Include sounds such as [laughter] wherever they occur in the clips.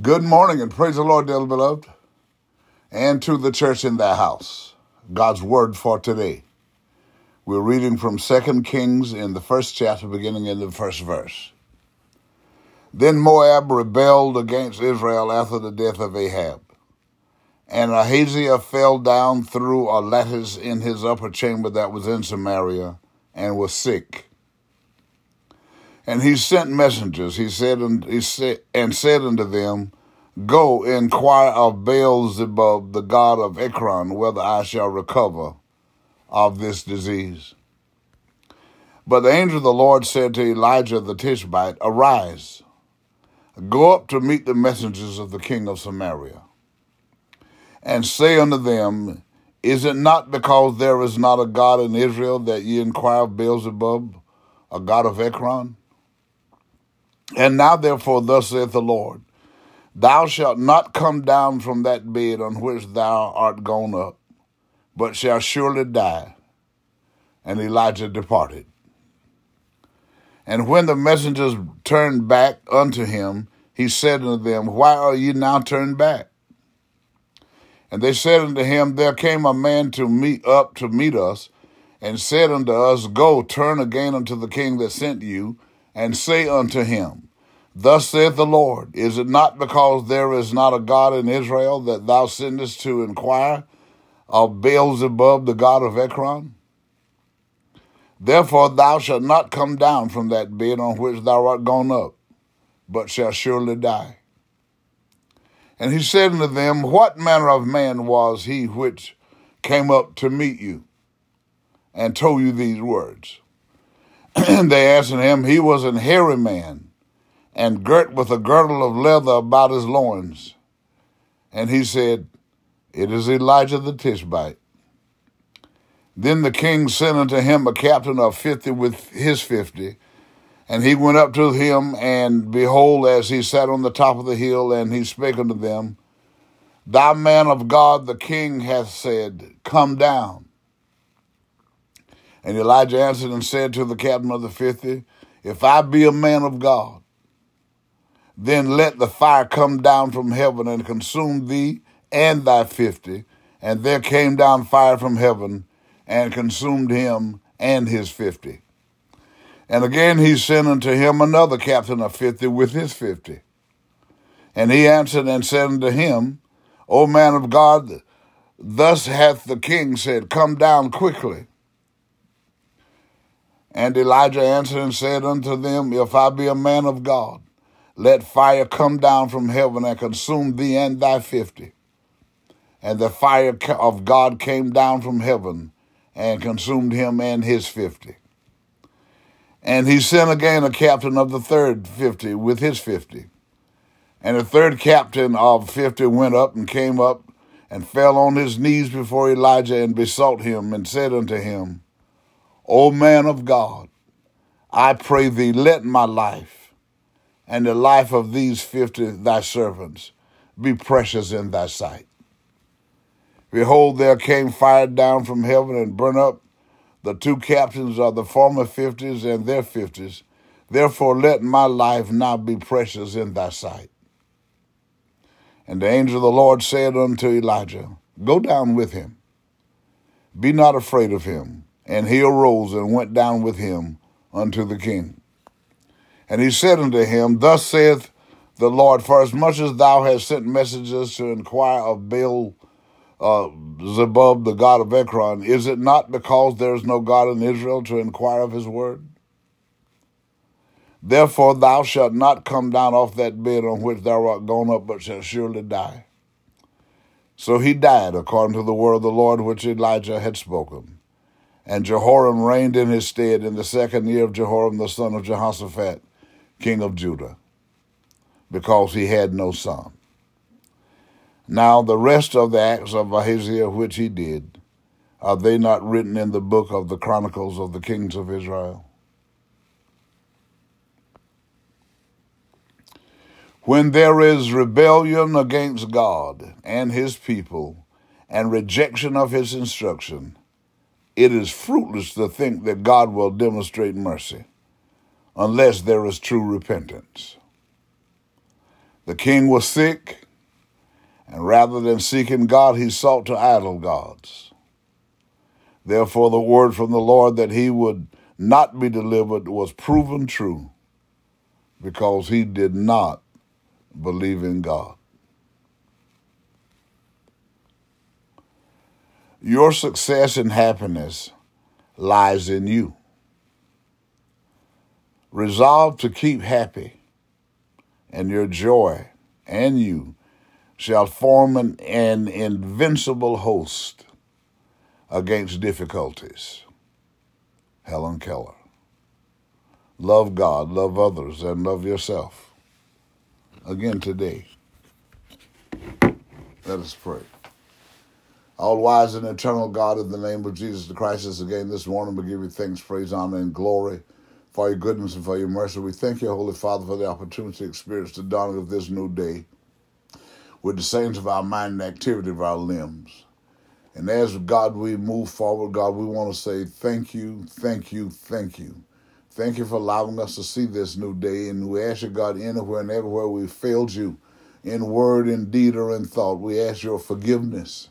Good morning and praise the Lord, dearly beloved, and to the church in their house. God's word for today. We're reading from 2 Kings in the first chapter, beginning in the first verse. Then Moab rebelled against Israel after the death of Ahab. And Ahaziah fell down through a lattice in his upper chamber that was in Samaria and was sick. And he sent messengers, he said, and, he said, and said unto them, Go inquire of Beelzebub, the god of Ekron, whether I shall recover of this disease. But the angel of the Lord said to Elijah the Tishbite, Arise, go up to meet the messengers of the king of Samaria and say unto them, Is it not because there is not a God in Israel that ye inquire of Beelzebub, a god of Ekron? And now therefore, thus saith the Lord, Thou shalt not come down from that bed on which thou art gone up, but shalt surely die. And Elijah departed. And when the messengers turned back unto him, he said unto them, Why are ye now turned back? And they said unto him, There came a man to meet up to meet us, and said unto us, Go, turn again unto the king that sent you, and say unto him, Thus saith the Lord, Is it not because there is not a God in Israel that thou sendest to inquire of Beelzebub, the god of Ekron? Therefore thou shalt not come down from that bed on which thou art gone up, but shalt surely die. And he said unto them, What manner of man was he which came up to meet you and told you these words? and [clears throat] they answered him, He was an hairy man, and girt with a girdle of leather about his loins. And he said, It is Elijah the Tishbite. Then the king sent unto him a captain of fifty with his fifty and he went up to him, and behold, as he sat on the top of the hill, and he spake unto them, Thou man of God, the king hath said, Come down. And Elijah answered and said to the captain of the fifty, If I be a man of God, then let the fire come down from heaven and consume thee and thy fifty. And there came down fire from heaven and consumed him and his fifty. And again he sent unto him another captain of fifty with his fifty. And he answered and said unto him, O man of God, thus hath the king said, Come down quickly. And Elijah answered and said unto them, If I be a man of God, let fire come down from heaven and consume thee and thy fifty. And the fire of God came down from heaven and consumed him and his fifty. And he sent again a captain of the third fifty with his fifty. And the third captain of fifty went up and came up and fell on his knees before Elijah and besought him and said unto him, O man of God, I pray thee, let my life and the life of these fifty thy servants be precious in thy sight. Behold, there came fire down from heaven and burnt up the two captains of the former fifties and their fifties. Therefore, let my life now be precious in thy sight. And the angel of the Lord said unto Elijah, Go down with him. Be not afraid of him. And he arose and went down with him unto the king. And he said unto him, Thus saith the Lord, For as much as thou hast sent messengers to inquire of Baal uh, Zebub, the god of Ekron, is it not because there is no God in Israel to inquire of his word? Therefore thou shalt not come down off that bed on which thou art gone up, but shalt surely die. So he died according to the word of the Lord which Elijah had spoken. And Jehoram reigned in his stead in the second year of Jehoram the son of Jehoshaphat, king of Judah, because he had no son. Now the rest of the acts of Ahaziah which he did, are they not written in the book of the Chronicles of the Kings of Israel? When there is rebellion against God and his people and rejection of his instruction, it is fruitless to think that God will demonstrate mercy unless there is true repentance. The king was sick, and rather than seeking God, he sought to idol gods. Therefore, the word from the Lord that he would not be delivered was proven true because he did not believe in God. Your success and happiness lies in you. Resolve to keep happy, and your joy and you shall form an, an invincible host against difficulties. Helen Keller. Love God, love others, and love yourself. Again today. Let us pray. All wise and eternal God, in the name of Jesus the Christ, is again this morning we give you thanks, praise, honor, and glory for your goodness and for your mercy. We thank you, Holy Father, for the opportunity to experience the dawning of this new day with the saints of our mind and activity of our limbs. And as God, we move forward, God, we want to say thank you, thank you, thank you. Thank you for allowing us to see this new day. And we ask you, God, anywhere and everywhere we failed you in word, in deed, or in thought, we ask your forgiveness.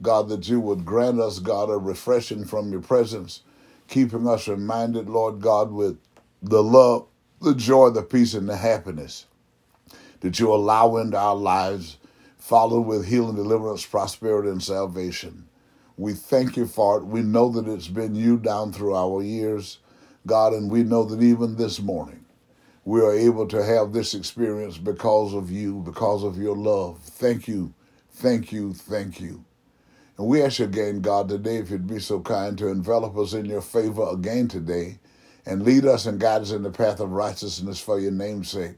God, that you would grant us, God, a refreshing from your presence, keeping us reminded, Lord God, with the love, the joy, the peace, and the happiness that you allow into our lives followed with healing, deliverance, prosperity, and salvation. We thank you for it. We know that it's been you down through our years, God, and we know that even this morning we are able to have this experience because of you, because of your love. Thank you, thank you, thank you. And we ask you again, God, today, if you'd be so kind to envelop us in your favor again today and lead us and guide us in the path of righteousness for your name's sake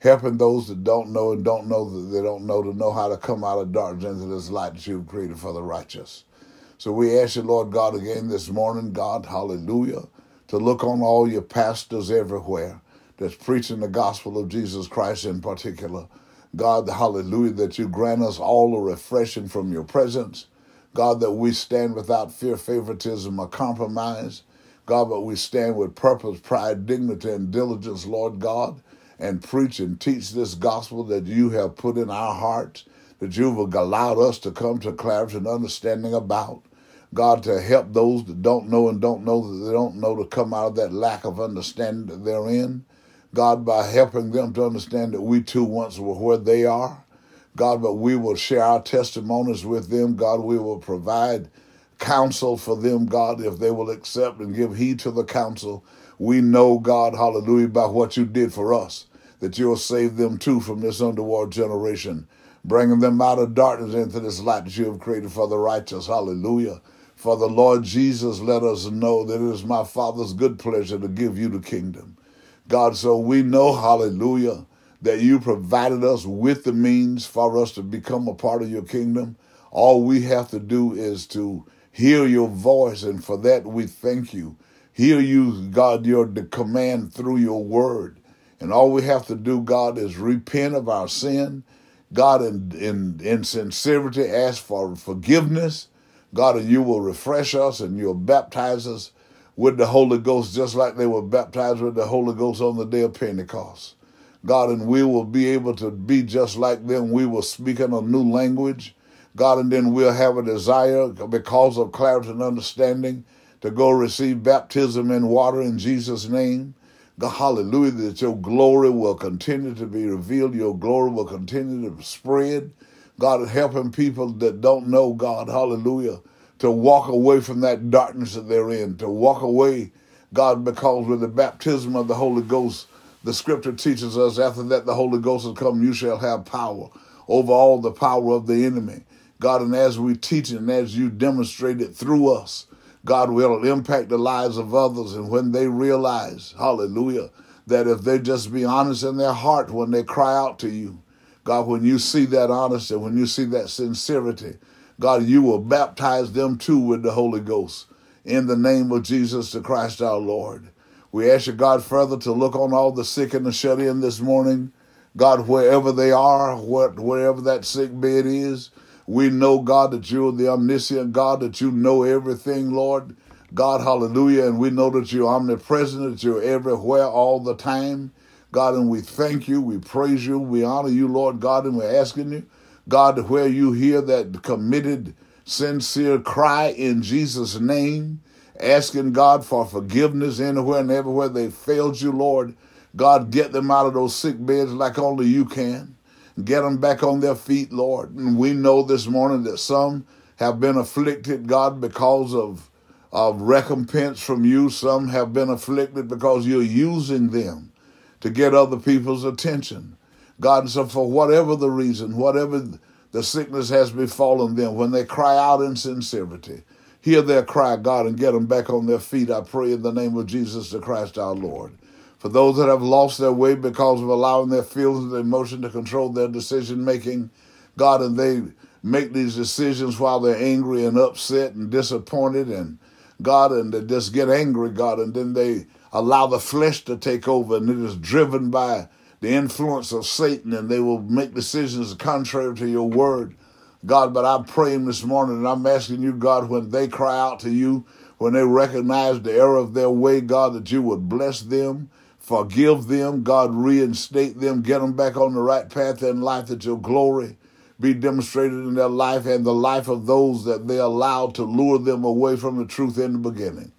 helping those that don't know and don't know that they don't know to know how to come out of darkness into this light that you've created for the righteous. So we ask you, Lord God, again this morning, God, hallelujah, to look on all your pastors everywhere that's preaching the gospel of Jesus Christ in particular. God, hallelujah, that you grant us all a refreshing from your presence. God, that we stand without fear, favoritism, or compromise. God, but we stand with purpose, pride, dignity, and diligence, Lord God and preach and teach this gospel that you have put in our hearts, that you've allowed us to come to clarity and understanding about. God, to help those that don't know and don't know that they don't know to come out of that lack of understanding that they're in. God, by helping them to understand that we too once were where they are. God, but we will share our testimonies with them. God, we will provide counsel for them, God, if they will accept and give heed to the counsel we know, God, hallelujah, by what you did for us, that you'll save them too from this underworld generation, bringing them out of darkness into this light that you have created for the righteous. Hallelujah. For the Lord Jesus let us know that it is my Father's good pleasure to give you the kingdom. God, so we know, hallelujah, that you provided us with the means for us to become a part of your kingdom. All we have to do is to hear your voice, and for that we thank you. Hear you, God, your command through your word. And all we have to do, God, is repent of our sin. God, in, in, in sincerity, ask for forgiveness. God, and you will refresh us and you'll baptize us with the Holy Ghost, just like they were baptized with the Holy Ghost on the day of Pentecost. God, and we will be able to be just like them. We will speak in a new language. God, and then we'll have a desire because of clarity and understanding to go receive baptism in water in Jesus' name. God, hallelujah, that your glory will continue to be revealed, your glory will continue to spread. God, helping people that don't know God, hallelujah, to walk away from that darkness that they're in, to walk away, God, because with the baptism of the Holy Ghost, the scripture teaches us after that the Holy Ghost has come, you shall have power over all the power of the enemy. God, and as we teach and as you demonstrate it through us, God will impact the lives of others. And when they realize, hallelujah, that if they just be honest in their heart when they cry out to you, God, when you see that honesty, when you see that sincerity, God, you will baptize them too with the Holy Ghost. In the name of Jesus the Christ our Lord. We ask you, God, further to look on all the sick and the shut in this morning. God, wherever they are, what, wherever that sick bed is, we know, God, that you're the omniscient God, that you know everything, Lord. God, hallelujah. And we know that you're omnipresent, that you're everywhere all the time. God, and we thank you, we praise you, we honor you, Lord God, and we're asking you, God, where you hear that committed, sincere cry in Jesus' name, asking God for forgiveness anywhere and everywhere they failed you, Lord. God, get them out of those sick beds like only you can. Get them back on their feet, Lord. And we know this morning that some have been afflicted, God, because of, of recompense from you. Some have been afflicted because you're using them to get other people's attention. God, so for whatever the reason, whatever the sickness has befallen them, when they cry out in sincerity, hear their cry, God, and get them back on their feet. I pray in the name of Jesus the Christ our Lord. For those that have lost their way because of allowing their feelings and emotion to control their decision making, God, and they make these decisions while they're angry and upset and disappointed, and God, and they just get angry, God, and then they allow the flesh to take over, and it is driven by the influence of Satan, and they will make decisions contrary to your word. God, but I'm praying this morning and I'm asking you, God, when they cry out to you, when they recognize the error of their way, God, that you would bless them, forgive them, God, reinstate them, get them back on the right path in life, that your glory be demonstrated in their life and the life of those that they allowed to lure them away from the truth in the beginning.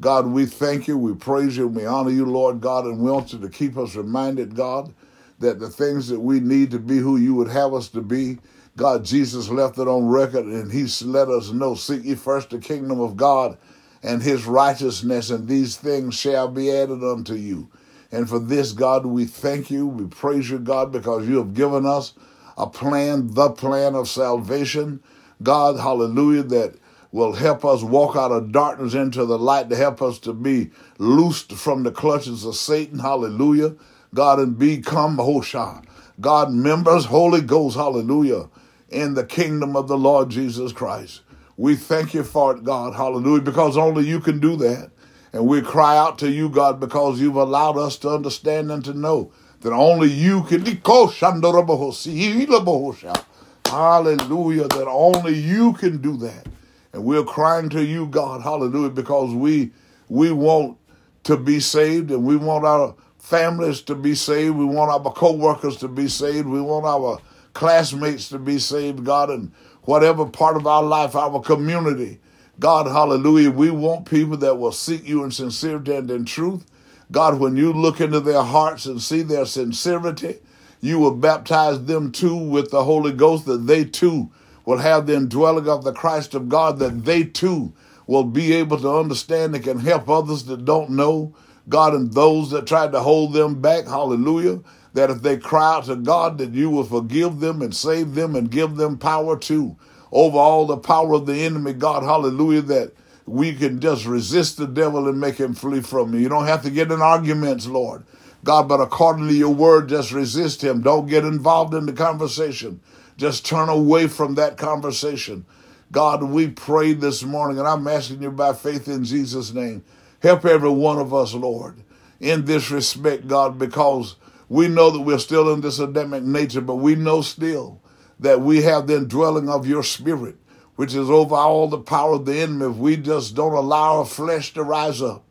God, we thank you, we praise you, we honor you, Lord God, and we want you to keep us reminded, God, that the things that we need to be who you would have us to be, God, Jesus left it on record and he let us know, seek ye first the kingdom of God and his righteousness, and these things shall be added unto you. And for this, God, we thank you, we praise you, God, because you have given us a plan, the plan of salvation. God, hallelujah, that will help us walk out of darkness into the light, to help us to be loosed from the clutches of Satan. Hallelujah. God, and become oh, Hosha. God, members, Holy Ghost, hallelujah, in the kingdom of the Lord Jesus Christ. We thank you for it, God, hallelujah, because only you can do that. And we cry out to you, God, because you've allowed us to understand and to know that only you can. Hallelujah, that only you can do that. And we're crying to you, God, hallelujah, because we we want to be saved and we want our families to be saved. We want our co-workers to be saved. We want our classmates to be saved, God, and whatever part of our life, our community. God, hallelujah. We want people that will seek you in sincerity and in truth. God, when you look into their hearts and see their sincerity, you will baptize them too with the Holy Ghost, that they too will have the indwelling of the Christ of God, that they too will be able to understand and can help others that don't know God and those that tried to hold them back. Hallelujah. That if they cry out to God, that you will forgive them and save them and give them power too over all the power of the enemy. God, hallelujah, that we can just resist the devil and make him flee from you. You don't have to get in arguments, Lord. God, but according to your word, just resist him. Don't get involved in the conversation. Just turn away from that conversation. God, we prayed this morning, and I'm asking you by faith in Jesus' name, help every one of us, Lord, in this respect, God, because we know that we're still in this Adamic nature, but we know still that we have the indwelling of your spirit, which is over all the power of the enemy. If we just don't allow our flesh to rise up,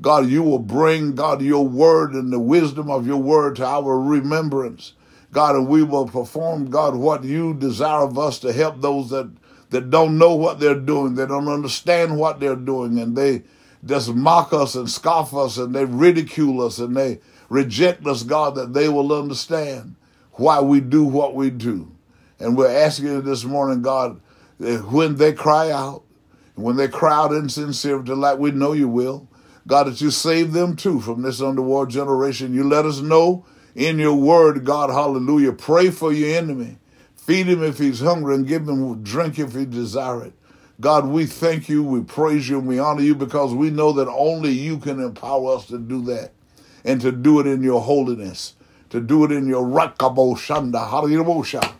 God, you will bring, God, your word and the wisdom of your word to our remembrance. God, and we will perform, God, what you desire of us to help those that, that don't know what they're doing, they don't understand what they're doing, and they just mock us and scoff us and they ridicule us and they reject us, God, that they will understand why we do what we do. And we're asking you this morning, God, when they cry out, when they cry out in sincerity, like we know you will, God, that you save them too from this underworld generation. You let us know in your word, God, hallelujah. Pray for your enemy. Feed him if he's hungry and give him drink if he desire it. God, we thank you, we praise you, and we honor you because we know that only you can empower us to do that and to do it in your holiness, to do it in your rakabo shanda, hallelujah,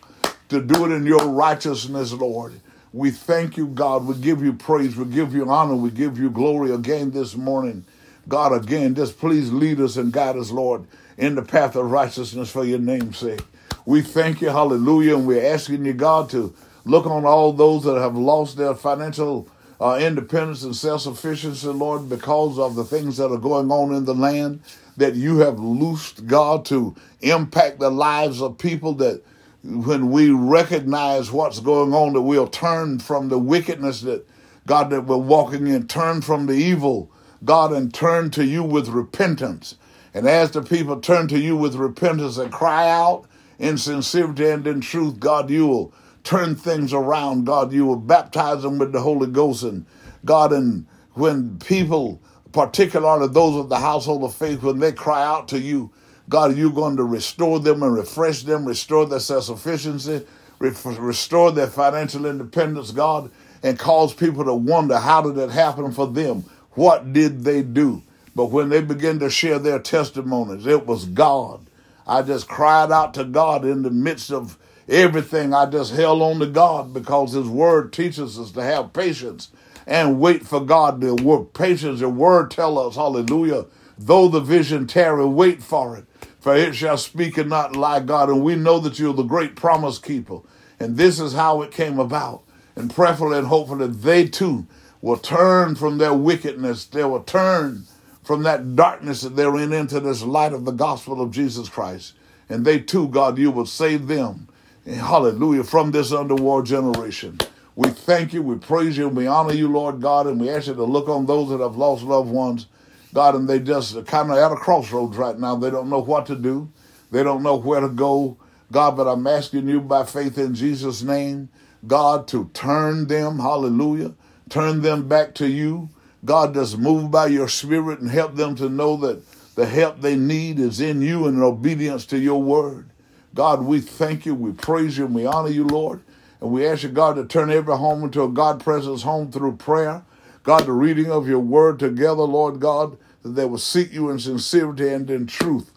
to do it in your righteousness, Lord. We thank you, God. We give you praise. We give you honor. We give you glory again this morning. God, again, just please lead us and guide us, Lord in the path of righteousness for your name's sake. We thank you, hallelujah, and we're asking you, God, to look on all those that have lost their financial uh, independence and self sufficiency, Lord, because of the things that are going on in the land that you have loosed, God, to impact the lives of people that when we recognize what's going on, that we'll turn from the wickedness that, God, that we're walking in, turn from the evil, God, and turn to you with repentance. And as the people turn to you with repentance and cry out in sincerity and in truth, God, you will turn things around. God, you will baptize them with the Holy Ghost. And God, and when people, particularly those of the household of faith, when they cry out to you, God, you're going to restore them and refresh them, restore their self sufficiency, restore their financial independence, God, and cause people to wonder how did it happen for them? What did they do? But when they begin to share their testimonies, it was God. I just cried out to God in the midst of everything. I just held on to God because His Word teaches us to have patience and wait for God to work. Patience, your Word tell us, hallelujah, though the vision tarry, wait for it. For it shall speak and not lie, God. And we know that you're the great promise keeper. And this is how it came about. And prayerfully and hopefully they too will turn from their wickedness. They will turn from that darkness that they're in into this light of the gospel of Jesus Christ. And they too, God, you will save them. And hallelujah, from this underworld generation. We thank you, we praise you, we honor you, Lord God, and we ask you to look on those that have lost loved ones, God, and they just are kind of at a crossroads right now. They don't know what to do, they don't know where to go, God, but I'm asking you by faith in Jesus' name, God, to turn them, hallelujah, turn them back to you. God, just move by your spirit and help them to know that the help they need is in you and in obedience to your word. God, we thank you, we praise you, and we honor you, Lord. And we ask you, God, to turn every home into a God presence home through prayer. God, the reading of your word together, Lord God, that they will seek you in sincerity and in truth.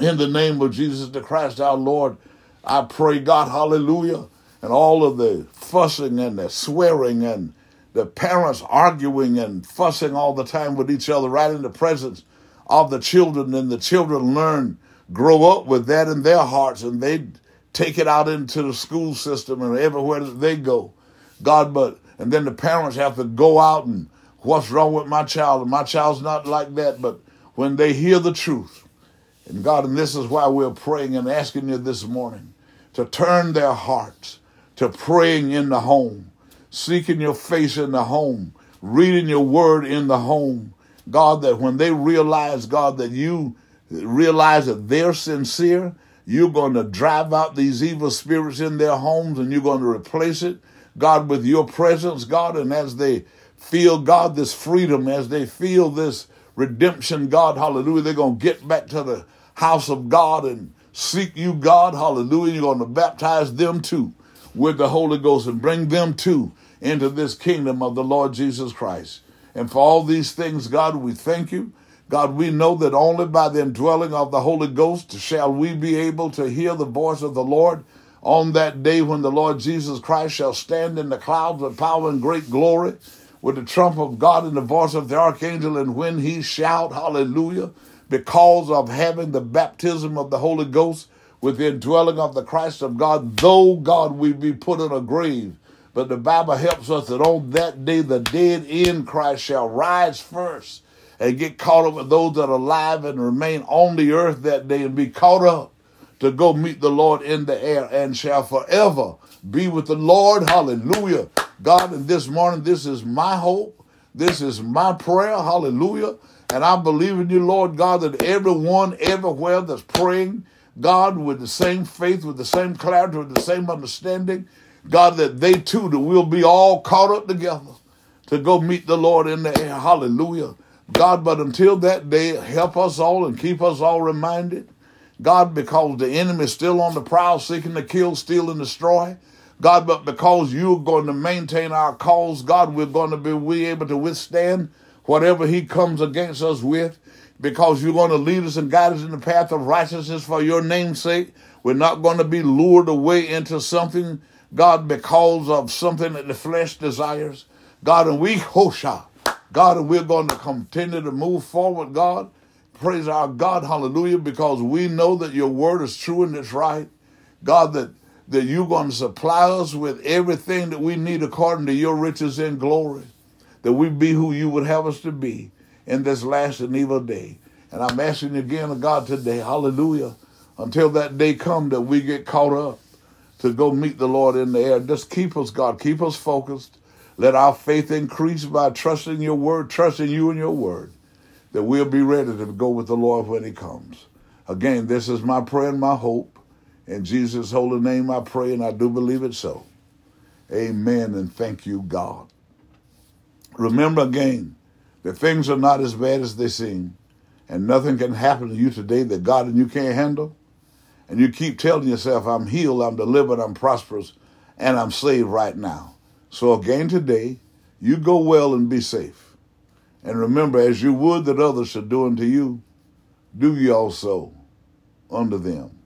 In the name of Jesus the Christ, our Lord, I pray, God, hallelujah. And all of the fussing and the swearing and the parents arguing and fussing all the time with each other right in the presence of the children, and the children learn, grow up with that in their hearts, and they take it out into the school system and everywhere they go. God, but and then the parents have to go out and what's wrong with my child? And my child's not like that, but when they hear the truth, and God, and this is why we're praying and asking you this morning to turn their hearts to praying in the home seeking your face in the home, reading your word in the home. God, that when they realize, God, that you realize that they're sincere, you're going to drive out these evil spirits in their homes and you're going to replace it, God, with your presence, God. And as they feel, God, this freedom, as they feel this redemption, God, hallelujah, they're going to get back to the house of God and seek you, God, hallelujah. You're going to baptize them too with the Holy Ghost and bring them too into this kingdom of the Lord Jesus Christ. And for all these things, God, we thank you. God, we know that only by the indwelling of the Holy Ghost shall we be able to hear the voice of the Lord on that day when the Lord Jesus Christ shall stand in the clouds with power and great glory with the trump of God and the voice of the archangel, and when he shout, Hallelujah, because of having the baptism of the Holy Ghost with the indwelling of the Christ of God, though God we be put in a grave, but the Bible helps us that on that day the dead in Christ shall rise first and get caught up with those that are alive and remain on the earth that day and be caught up to go meet the Lord in the air and shall forever be with the Lord. Hallelujah. God, and this morning, this is my hope. This is my prayer. Hallelujah. And I believe in you, Lord God, that everyone everywhere that's praying, God, with the same faith, with the same clarity, with the same understanding, God, that they too that we'll be all caught up together to go meet the Lord in the air. Hallelujah. God, but until that day, help us all and keep us all reminded. God, because the enemy is still on the prowl seeking to kill, steal, and destroy. God, but because you're going to maintain our cause, God, we're going to be we able to withstand whatever he comes against us with, because you're going to lead us and guide us in the path of righteousness for your name's sake. We're not going to be lured away into something God, because of something that the flesh desires. God, and we, Hosha, God, and we're going to continue to move forward, God. Praise our God, hallelujah, because we know that your word is true and it's right. God, that that you're going to supply us with everything that we need according to your riches and glory, that we be who you would have us to be in this last and evil day. And I'm asking again, God, today, hallelujah, until that day come that we get caught up to go meet the Lord in the air. Just keep us, God, keep us focused. Let our faith increase by trusting your word, trusting you and your word, that we'll be ready to go with the Lord when he comes. Again, this is my prayer and my hope. In Jesus' holy name I pray, and I do believe it so. Amen, and thank you, God. Remember again that things are not as bad as they seem, and nothing can happen to you today that God and you can't handle. And you keep telling yourself, I'm healed, I'm delivered, I'm prosperous, and I'm saved right now. So again today, you go well and be safe. And remember, as you would that others should do unto you, do ye also unto them.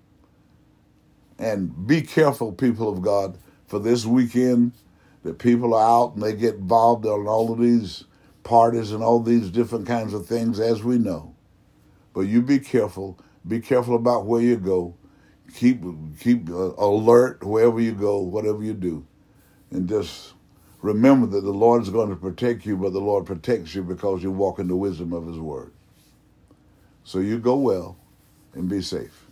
And be careful, people of God, for this weekend that people are out and they get involved in all of these parties and all these different kinds of things, as we know. But you be careful. Be careful about where you go. Keep keep uh, alert wherever you go, whatever you do, and just remember that the Lord is going to protect you, but the Lord protects you because you walk in the wisdom of His Word. So you go well and be safe.